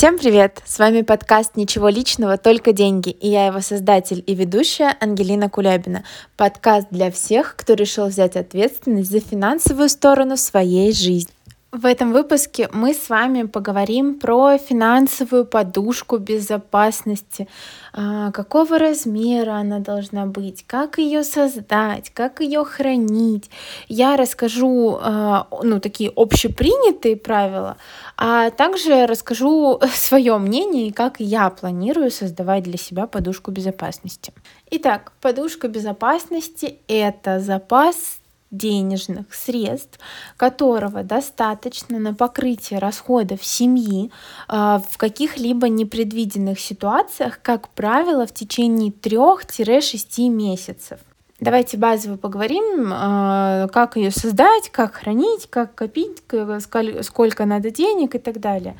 Всем привет! С вами подкаст «Ничего личного, только деньги» и я его создатель и ведущая Ангелина Кулябина. Подкаст для всех, кто решил взять ответственность за финансовую сторону своей жизни. В этом выпуске мы с вами поговорим про финансовую подушку безопасности, а, какого размера она должна быть, как ее создать, как ее хранить. Я расскажу а, ну, такие общепринятые правила, а также расскажу свое мнение, как я планирую создавать для себя подушку безопасности. Итак, подушка безопасности — это запас денежных средств, которого достаточно на покрытие расходов семьи а, в каких-либо непредвиденных ситуациях, как правило, в течение 3-6 месяцев. Давайте базово поговорим, а, как ее создать, как хранить, как копить, сколько надо денег и так далее.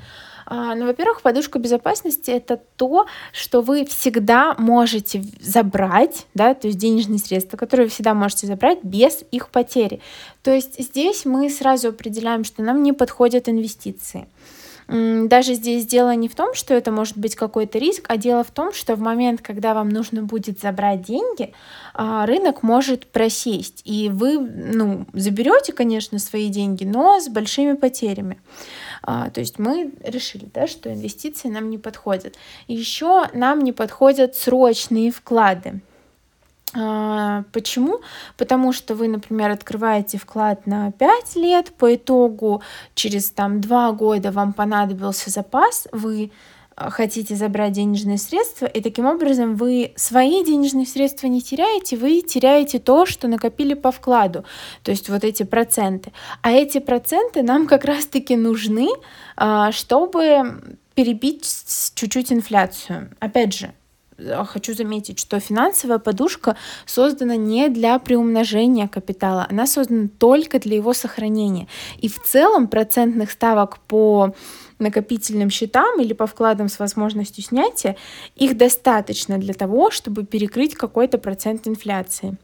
А, ну, во-первых, подушка безопасности это то, что вы всегда можете забрать, да, то есть денежные средства, которые вы всегда можете забрать без их потери. То есть здесь мы сразу определяем, что нам не подходят инвестиции. Даже здесь дело не в том, что это может быть какой-то риск, а дело в том, что в момент, когда вам нужно будет забрать деньги, а, рынок может просесть, и вы ну, заберете, конечно, свои деньги, но с большими потерями. А, то есть мы решили, да, что инвестиции нам не подходят. Еще нам не подходят срочные вклады. А, почему? Потому что вы, например, открываете вклад на 5 лет, по итогу через там 2 года вам понадобился запас, вы хотите забрать денежные средства, и таким образом вы свои денежные средства не теряете, вы теряете то, что накопили по вкладу, то есть вот эти проценты. А эти проценты нам как раз-таки нужны, а, чтобы перебить чуть-чуть инфляцию. Опять же, хочу заметить, что финансовая подушка создана не для приумножения капитала, она создана только для его сохранения. И в целом процентных ставок по накопительным счетам или по вкладам с возможностью снятия, их достаточно для того, чтобы перекрыть какой-то процент инфляции.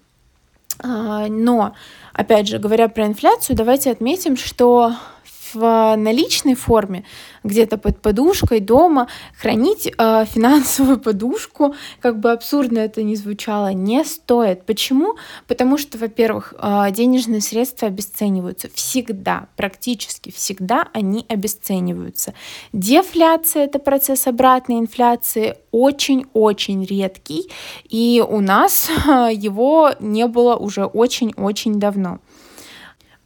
А, но, опять же, говоря про инфляцию, давайте отметим, что в наличной форме, где-то под подушкой дома, хранить э, финансовую подушку, как бы абсурдно это ни звучало, не стоит. Почему? Потому что, во-первых, э, денежные средства обесцениваются всегда, практически всегда они обесцениваются. Дефляция — это процесс обратной инфляции, очень-очень редкий, и у нас его не было уже очень-очень давно.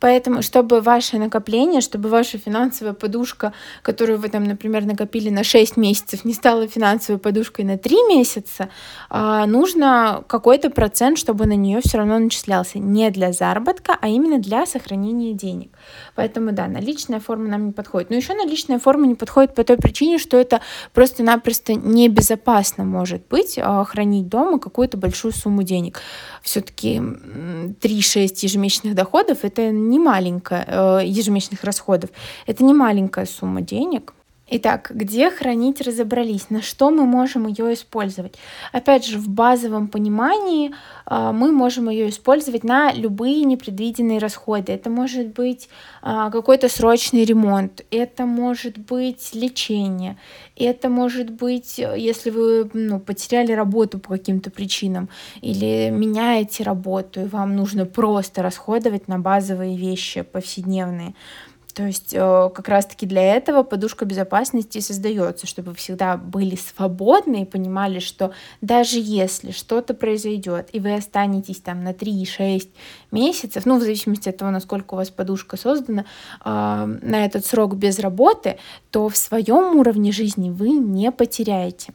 Поэтому, чтобы ваше накопление, чтобы ваша финансовая подушка, которую вы там, например, накопили на 6 месяцев, не стала финансовой подушкой на 3 месяца, а, нужно какой-то процент, чтобы на нее все равно начислялся. Не для заработка, а именно для сохранения денег. Поэтому, да, наличная форма нам не подходит. Но еще наличная форма не подходит по той причине, что это просто-напросто небезопасно может быть а, хранить дома какую-то большую сумму денег. Все-таки 3-6 ежемесячных доходов это не маленькая, э, ежемесячных расходов, это не маленькая сумма денег. Итак, где хранить разобрались, на что мы можем ее использовать. Опять же, в базовом понимании э, мы можем ее использовать на любые непредвиденные расходы. Это может быть э, какой-то срочный ремонт, это может быть лечение, это может быть, если вы ну, потеряли работу по каким-то причинам или меняете работу, и вам нужно просто расходовать на базовые вещи повседневные. То есть э, как раз-таки для этого подушка безопасности создается, чтобы всегда были свободны и понимали, что даже если что-то произойдет, и вы останетесь там на 3-6 месяцев, ну, в зависимости от того, насколько у вас подушка создана, э, на этот срок без работы, то в своем уровне жизни вы не потеряете.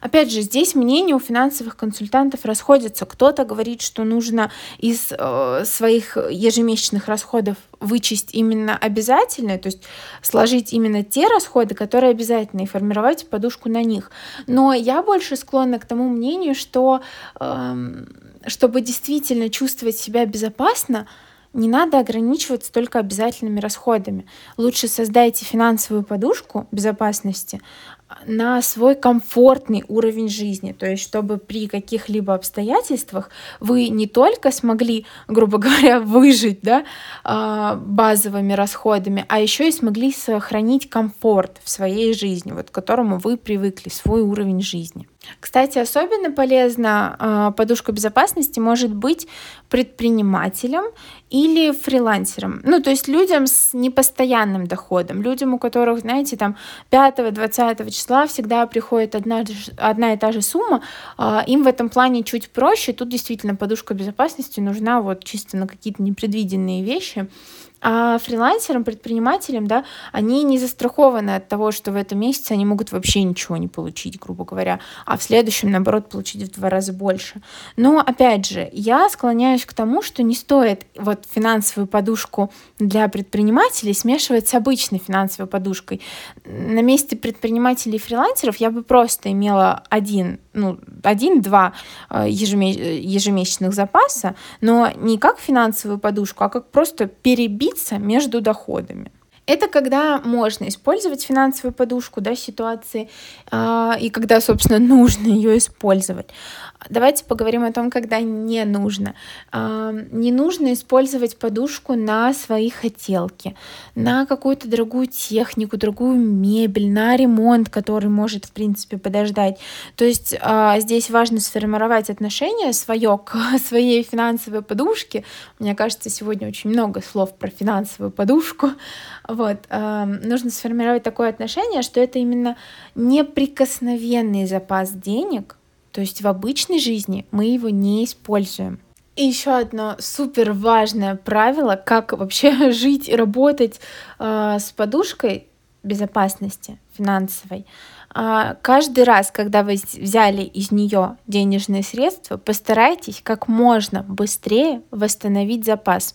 Опять же, здесь мнения у финансовых консультантов расходятся. Кто-то говорит, что нужно из э, своих ежемесячных расходов вычесть именно обязательные, то есть сложить именно те расходы, которые обязательны, и формировать подушку на них. Но я больше склонна к тому мнению, что э, чтобы действительно чувствовать себя безопасно, не надо ограничиваться только обязательными расходами. Лучше создайте финансовую подушку безопасности, на свой комфортный уровень жизни, то есть чтобы при каких-либо обстоятельствах вы не только смогли, грубо говоря, выжить да, а, базовыми расходами, а еще и смогли сохранить комфорт в своей жизни, вот к которому вы привыкли, свой уровень жизни. Кстати, особенно полезна э, подушка безопасности может быть предпринимателем или фрилансером. Ну, то есть людям с непостоянным доходом, людям, у которых, знаете, там 5-20 числа всегда приходит одна, одна и та же сумма, э, им в этом плане чуть проще. Тут действительно подушка безопасности нужна вот чисто на какие-то непредвиденные вещи. А фрилансерам, предпринимателям, да, они не застрахованы от того, что в этом месяце они могут вообще ничего не получить, грубо говоря, а в следующем, наоборот, получить в два раза больше. Но, опять же, я склоняюсь к тому, что не стоит вот финансовую подушку для предпринимателей смешивать с обычной финансовой подушкой. На месте предпринимателей и фрилансеров я бы просто имела один ну, один-два э, ежемесячных запаса, но не как финансовую подушку, а как просто перебиться между доходами. Это когда можно использовать финансовую подушку, да, ситуации, э, и когда, собственно, нужно ее использовать. Давайте поговорим о том, когда не нужно. Не нужно использовать подушку на свои хотелки, на какую-то другую технику, другую мебель, на ремонт, который может, в принципе, подождать. То есть а, здесь важно сформировать отношение свое к своей финансовой подушке. Мне кажется, сегодня очень много слов про финансовую подушку. Вот. Нужно сформировать такое отношение, что это именно неприкосновенный запас денег, то есть в обычной жизни мы его не используем. И еще одно супер важное правило, как вообще жить и работать э, с подушкой безопасности финансовой. Э, каждый раз, когда вы взяли из нее денежные средства, постарайтесь как можно быстрее восстановить запас.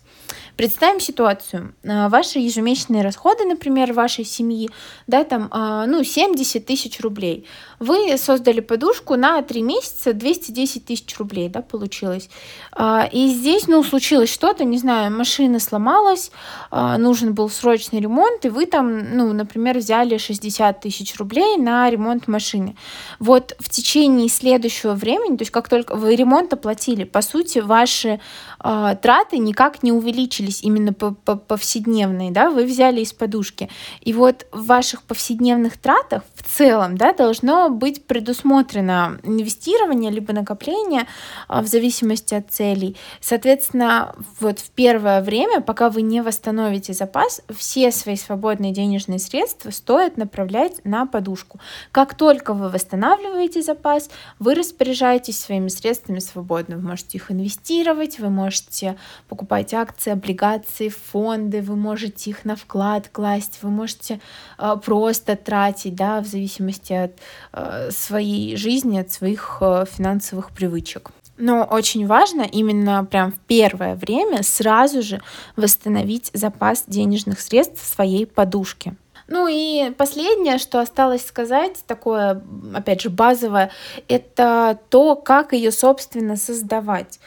Представим ситуацию. А, ваши ежемесячные расходы, например, вашей семьи, да, там, а, ну, 70 тысяч рублей. Вы создали подушку на 3 месяца, 210 тысяч рублей, да, получилось. А, и здесь, ну, случилось что-то, не знаю, машина сломалась, нужен был срочный ремонт, и вы там, ну, например, взяли 60 тысяч рублей на ремонт машины. Вот в течение следующего времени, то есть как только вы ремонт оплатили, по сути, ваши траты никак не увеличились закончились именно по -по повседневные, да, вы взяли из подушки. И вот в ваших повседневных тратах в целом, да, должно быть предусмотрено инвестирование либо накопление а, в зависимости от целей. Соответственно, вот в первое время, пока вы не восстановите запас, все свои свободные денежные средства стоит направлять на подушку. Как только вы восстанавливаете запас, вы распоряжаетесь своими средствами свободно. Вы можете их инвестировать, вы можете покупать акции, облигации, облигации, фонды, вы можете их на вклад класть, вы можете э, просто тратить, да, в зависимости от э, своей жизни, от своих э, финансовых привычек. Но очень важно именно прям в первое время сразу же восстановить запас денежных средств в своей подушке. Ну и последнее, что осталось сказать, такое, опять же, базовое, это то, как ее, собственно, создавать.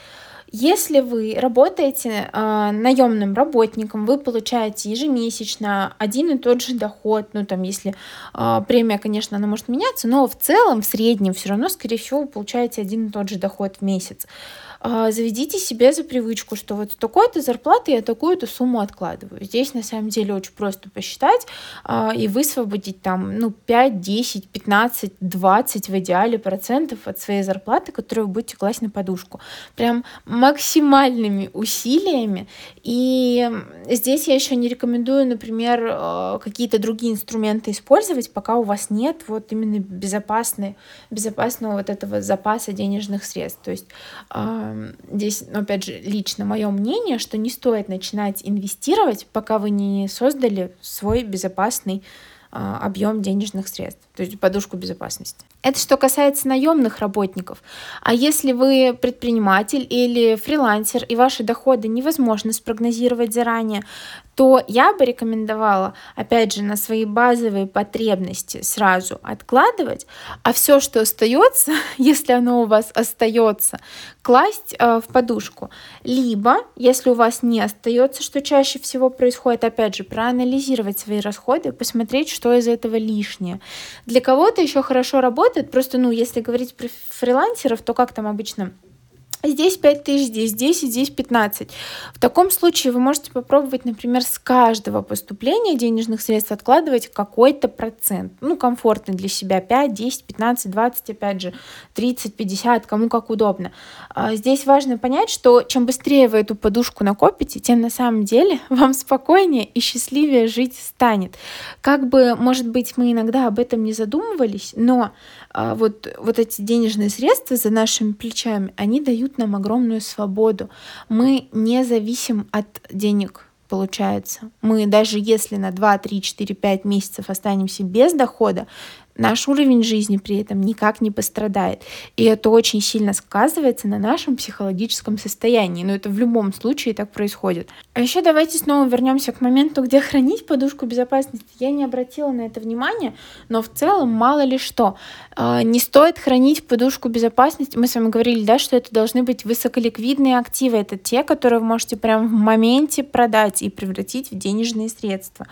Если вы работаете э, наемным работником, вы получаете ежемесячно один и тот же доход, ну там если э, премия, конечно, она может меняться, но в целом, в среднем все равно, скорее всего, вы получаете один и тот же доход в месяц. Заведите себе за привычку, что вот с такой-то зарплаты я такую-то сумму откладываю. Здесь на самом деле очень просто посчитать а, и высвободить там, ну, 5, 10, 15, 20 в идеале процентов от своей зарплаты, которую вы будете класть на подушку. Прям максимальными усилиями. И здесь я еще не рекомендую, например, а, какие-то другие инструменты использовать, пока у вас нет вот именно безопасной, безопасного вот этого запаса денежных средств. То есть здесь, ну, опять же, лично мое мнение, что не стоит начинать инвестировать, пока вы не создали свой безопасный а, объем денежных средств, то есть подушку безопасности. Это что касается наемных работников. А если вы предприниматель или фрилансер, и ваши доходы невозможно спрогнозировать заранее, то я бы рекомендовала, опять же, на свои базовые потребности сразу откладывать, а все, что остается, если оно у вас остается, класть э, в подушку. Либо, если у вас не остается, что чаще всего происходит, опять же, проанализировать свои расходы, посмотреть, что из этого лишнее. Для кого-то еще хорошо работает, просто, ну, если говорить про фрилансеров, то как там обычно Здесь 5 тысяч, здесь 10, здесь 15. В таком случае вы можете попробовать, например, с каждого поступления денежных средств откладывать какой-то процент. Ну, комфортный для себя 5, 10, 15, 20, опять же, 30, 50, кому как удобно. А, здесь важно понять, что чем быстрее вы эту подушку накопите, тем на самом деле вам спокойнее и счастливее жить станет. Как бы, может быть, мы иногда об этом не задумывались, но а, вот, вот эти денежные средства за нашими плечами, они нам огромную свободу. Мы не зависим от денег, получается. Мы даже если на 2, 3, 4, 5 месяцев останемся без дохода, наш уровень жизни при этом никак не пострадает. И это очень сильно сказывается на нашем психологическом состоянии. Но это в любом случае так происходит. А еще давайте снова вернемся к моменту, где хранить подушку безопасности. Я не обратила на это внимания, но в целом мало ли что. А, не стоит хранить подушку безопасности. Мы с вами говорили, да, что это должны быть высоколиквидные активы. Это те, которые вы можете прямо в моменте продать и превратить в денежные средства.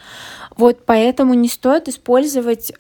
Вот поэтому не стоит использовать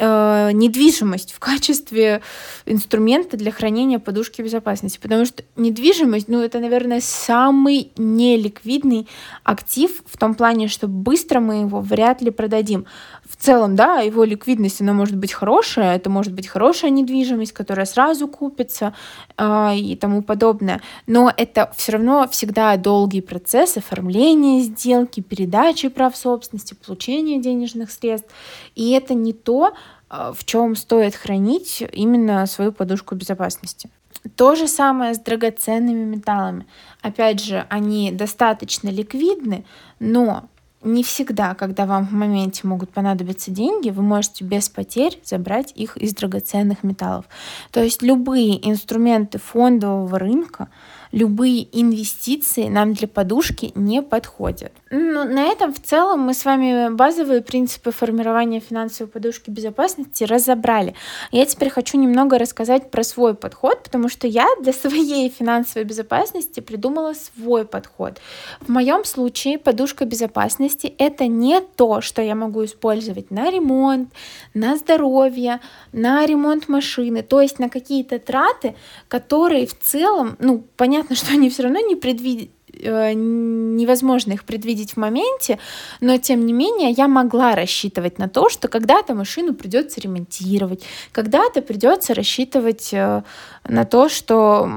э, недвижимость в качестве инструмента для хранения подушки безопасности. Потому что недвижимость, ну, это, наверное, самый неликвидный актив в том плане, что быстро мы его вряд ли продадим. В целом, да, его ликвидность, она может быть хорошая, это может быть хорошая недвижимость, которая сразу купится э, и тому подобное. Но это все равно всегда долгий процесс оформления сделки, передачи прав собственности, получения денежных средств. И это не то, в чем стоит хранить именно свою подушку безопасности. То же самое с драгоценными металлами. Опять же, они достаточно ликвидны, но не всегда, когда вам в моменте могут понадобиться деньги, вы можете без потерь забрать их из драгоценных металлов. То есть любые инструменты фондового рынка, любые инвестиции нам для подушки не подходят. Ну, на этом в целом мы с вами базовые принципы формирования финансовой подушки безопасности разобрали. Я теперь хочу немного рассказать про свой подход, потому что я для своей финансовой безопасности придумала свой подход. В моем случае подушка безопасности это не то, что я могу использовать на ремонт, на здоровье, на ремонт машины, то есть на какие-то траты, которые в целом, ну, понятно, понятно, что они все равно не предвидят э, невозможно их предвидеть в моменте, но тем не менее я могла рассчитывать на то, что когда-то машину придется ремонтировать, когда-то придется рассчитывать э, на то, что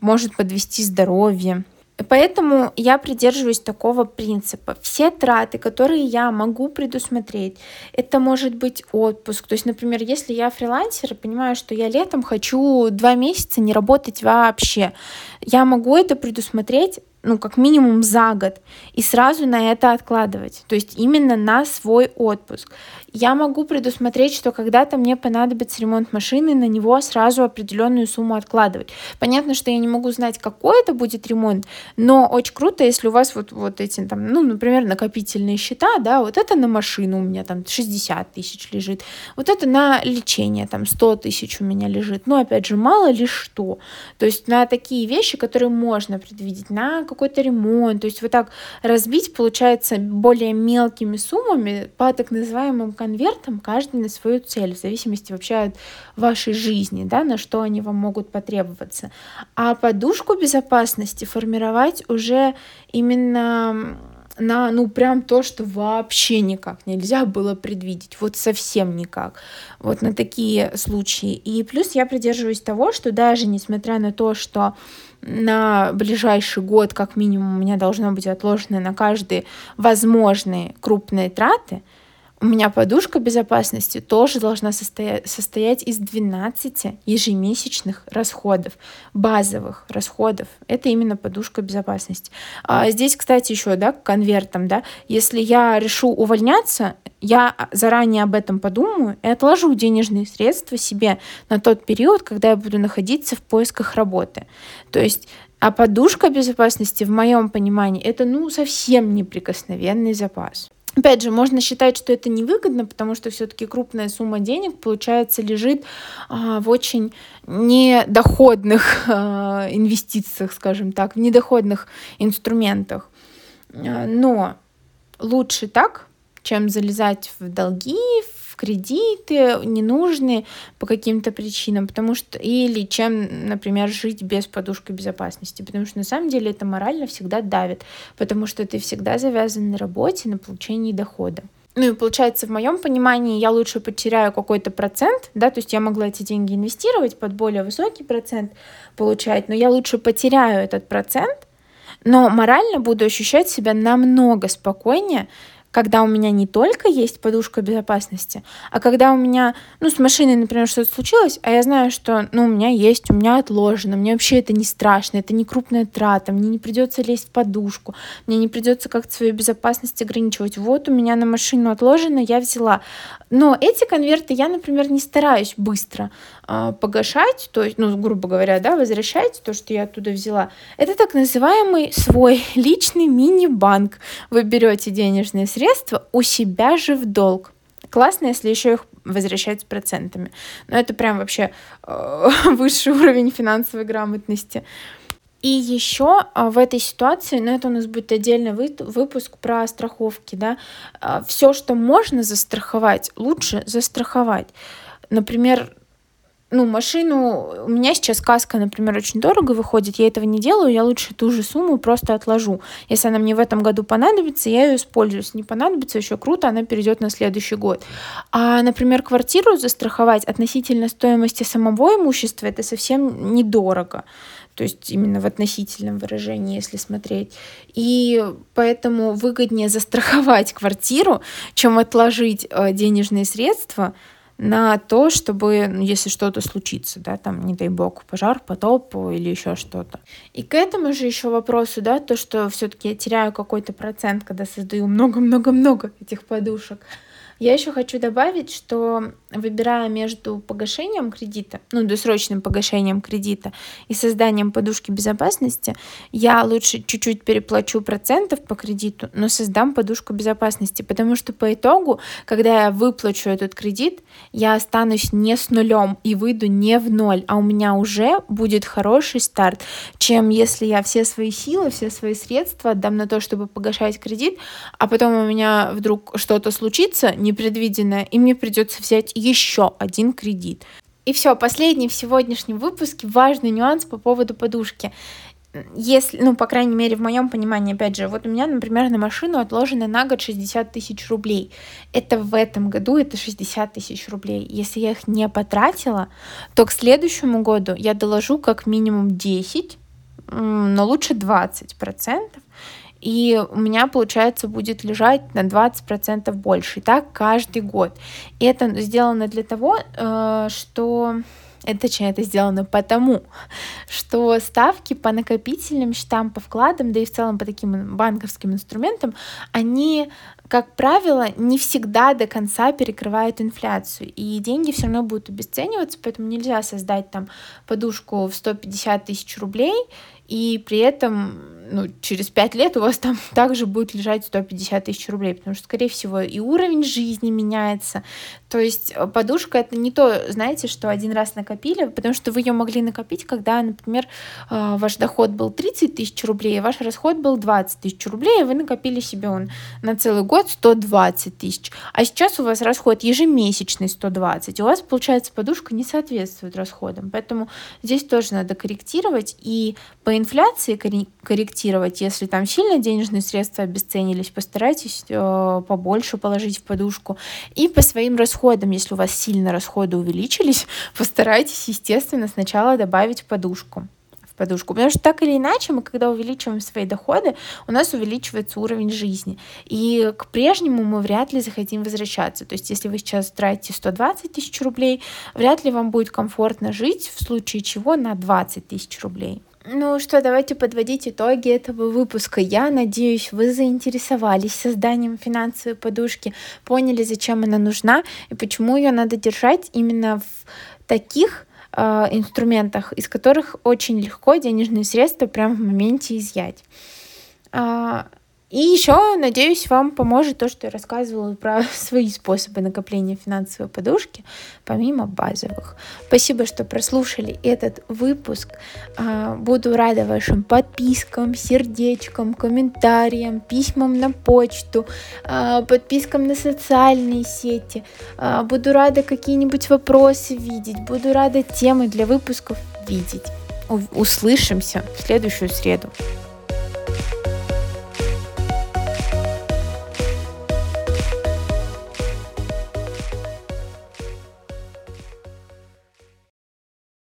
может подвести здоровье. Поэтому я придерживаюсь такого принципа. Все траты, которые я могу предусмотреть, это может быть отпуск. То есть, например, если я фрилансер и понимаю, что я летом хочу два месяца не работать вообще, я могу это предусмотреть ну, как минимум за год, и сразу на это откладывать, то есть именно на свой отпуск. Я могу предусмотреть, что когда-то мне понадобится ремонт машины, на него сразу определенную сумму откладывать. Понятно, что я не могу знать, какой это будет ремонт, но очень круто, если у вас вот, вот эти, там, ну, например, накопительные счета, да, вот это на машину у меня там 60 тысяч лежит, вот это на лечение, там 100 тысяч у меня лежит, но опять же, мало ли что. То есть на такие вещи, которые можно предвидеть, на какой-то ремонт, то есть вот так разбить, получается, более мелкими суммами по так называемым конвертам, каждый на свою цель, в зависимости вообще от вашей жизни, да, на что они вам могут потребоваться. А подушку безопасности формировать уже именно на, ну, прям то, что вообще никак нельзя было предвидеть, вот совсем никак, вот на такие случаи. И плюс я придерживаюсь того, что даже несмотря на то, что на ближайший год как минимум у меня должно быть отложено на каждые возможные крупные траты, у меня подушка безопасности тоже должна состоять, состоять из 12 ежемесячных расходов, базовых расходов. Это именно подушка безопасности. А здесь, кстати, еще, да, к конвертам, да, если я решу увольняться, я заранее об этом подумаю и отложу денежные средства себе на тот период, когда я буду находиться в поисках работы. То есть а подушка безопасности, в моем понимании, это ну совсем неприкосновенный запас. Опять же, можно считать, что это невыгодно, потому что все-таки крупная сумма денег, получается, лежит а, в очень недоходных а, инвестициях, скажем так, в недоходных инструментах. А, но лучше так, чем залезать в долги, в кредиты ненужные по каким-то причинам, потому что или чем, например, жить без подушки безопасности, потому что на самом деле это морально всегда давит, потому что ты всегда завязан на работе, на получении дохода. Ну и получается, в моем понимании, я лучше потеряю какой-то процент, да, то есть я могла эти деньги инвестировать под более высокий процент получать, но я лучше потеряю этот процент, но морально буду ощущать себя намного спокойнее, когда у меня не только есть подушка безопасности, а когда у меня, ну, с машиной, например, что-то случилось, а я знаю, что, ну, у меня есть, у меня отложено, мне вообще это не страшно, это не крупная трата, мне не придется лезть в подушку, мне не придется как-то свою безопасность ограничивать. Вот у меня на машину отложено, я взяла. Но эти конверты я, например, не стараюсь быстро погашать, то есть, ну, грубо говоря, да, возвращать то, что я оттуда взяла. Это так называемый свой личный мини-банк. Вы берете денежные средства у себя же в долг. Классно, если еще их возвращать с процентами. Но это прям вообще э, высший уровень финансовой грамотности. И еще а, в этой ситуации, ну это у нас будет отдельный вы, выпуск про страховки, да, а, все, что можно застраховать, лучше застраховать. Например, ну, машину, у меня сейчас каска, например, очень дорого выходит, я этого не делаю, я лучше ту же сумму просто отложу. Если она мне в этом году понадобится, я ее использую. Если не понадобится, еще круто, она перейдет на следующий год. А, например, квартиру застраховать относительно стоимости самого имущества, это совсем недорого то есть именно в относительном выражении, если смотреть. И поэтому выгоднее застраховать квартиру, чем отложить э, денежные средства на то, чтобы, ну, если что-то случится, да, там, не дай бог, пожар, потоп или еще что-то. И к этому же еще вопросу, да, то, что все-таки я теряю какой-то процент, когда создаю много-много-много этих подушек. Я еще хочу добавить, что выбирая между погашением кредита, ну, досрочным погашением кредита и созданием подушки безопасности, я лучше чуть-чуть переплачу процентов по кредиту, но создам подушку безопасности, потому что по итогу, когда я выплачу этот кредит, я останусь не с нулем и выйду не в ноль, а у меня уже будет хороший старт, чем если я все свои силы, все свои средства отдам на то, чтобы погашать кредит, а потом у меня вдруг что-то случится, не непредвиденное, и мне придется взять еще один кредит. И все, последний в сегодняшнем выпуске важный нюанс по поводу подушки. Если, ну, по крайней мере, в моем понимании, опять же, вот у меня, например, на машину отложено на год 60 тысяч рублей. Это в этом году, это 60 тысяч рублей. Если я их не потратила, то к следующему году я доложу как минимум 10, но лучше 20 процентов и у меня, получается, будет лежать на 20% больше. И так каждый год. И это сделано для того, э, что это, точнее, это сделано потому, что ставки по накопительным счетам, по вкладам, да и в целом по таким банковским инструментам, они, как правило, не всегда до конца перекрывают инфляцию, и деньги все равно будут обесцениваться, поэтому нельзя создать там подушку в 150 тысяч рублей и при этом ну, через пять лет у вас там также будет лежать 150 тысяч рублей, потому что, скорее всего, и уровень жизни меняется. То есть э, подушка это не то, знаете, что один раз накопили, потому что вы ее могли накопить, когда, например, э, ваш доход был 30 тысяч рублей, а ваш расход был 20 тысяч рублей, и вы накопили себе он на целый год 120 тысяч. А сейчас у вас расход ежемесячный 120, и у вас, получается, подушка не соответствует расходам. Поэтому здесь тоже надо корректировать, и по инфляции корректировать. Если там сильно денежные средства обесценились, постарайтесь э, побольше положить в подушку. И по своим расходам, если у вас сильно расходы увеличились, постарайтесь, естественно, сначала добавить подушку в подушку. Потому что так или иначе, мы когда увеличиваем свои доходы, у нас увеличивается уровень жизни. И к прежнему мы вряд ли захотим возвращаться. То есть если вы сейчас тратите 120 тысяч рублей, вряд ли вам будет комфортно жить, в случае чего на 20 тысяч рублей. Ну что, давайте подводить итоги этого выпуска. Я надеюсь, вы заинтересовались созданием финансовой подушки, поняли, зачем она нужна и почему ее надо держать именно в таких э, инструментах, из которых очень легко денежные средства прямо в моменте изъять. И еще, надеюсь, вам поможет то, что я рассказывала про свои способы накопления финансовой подушки, помимо базовых. Спасибо, что прослушали этот выпуск. А, буду рада вашим подпискам, сердечкам, комментариям, письмам на почту, а, подпискам на социальные сети. А, буду рада какие-нибудь вопросы видеть, буду рада темы для выпусков видеть. Услышимся в следующую среду.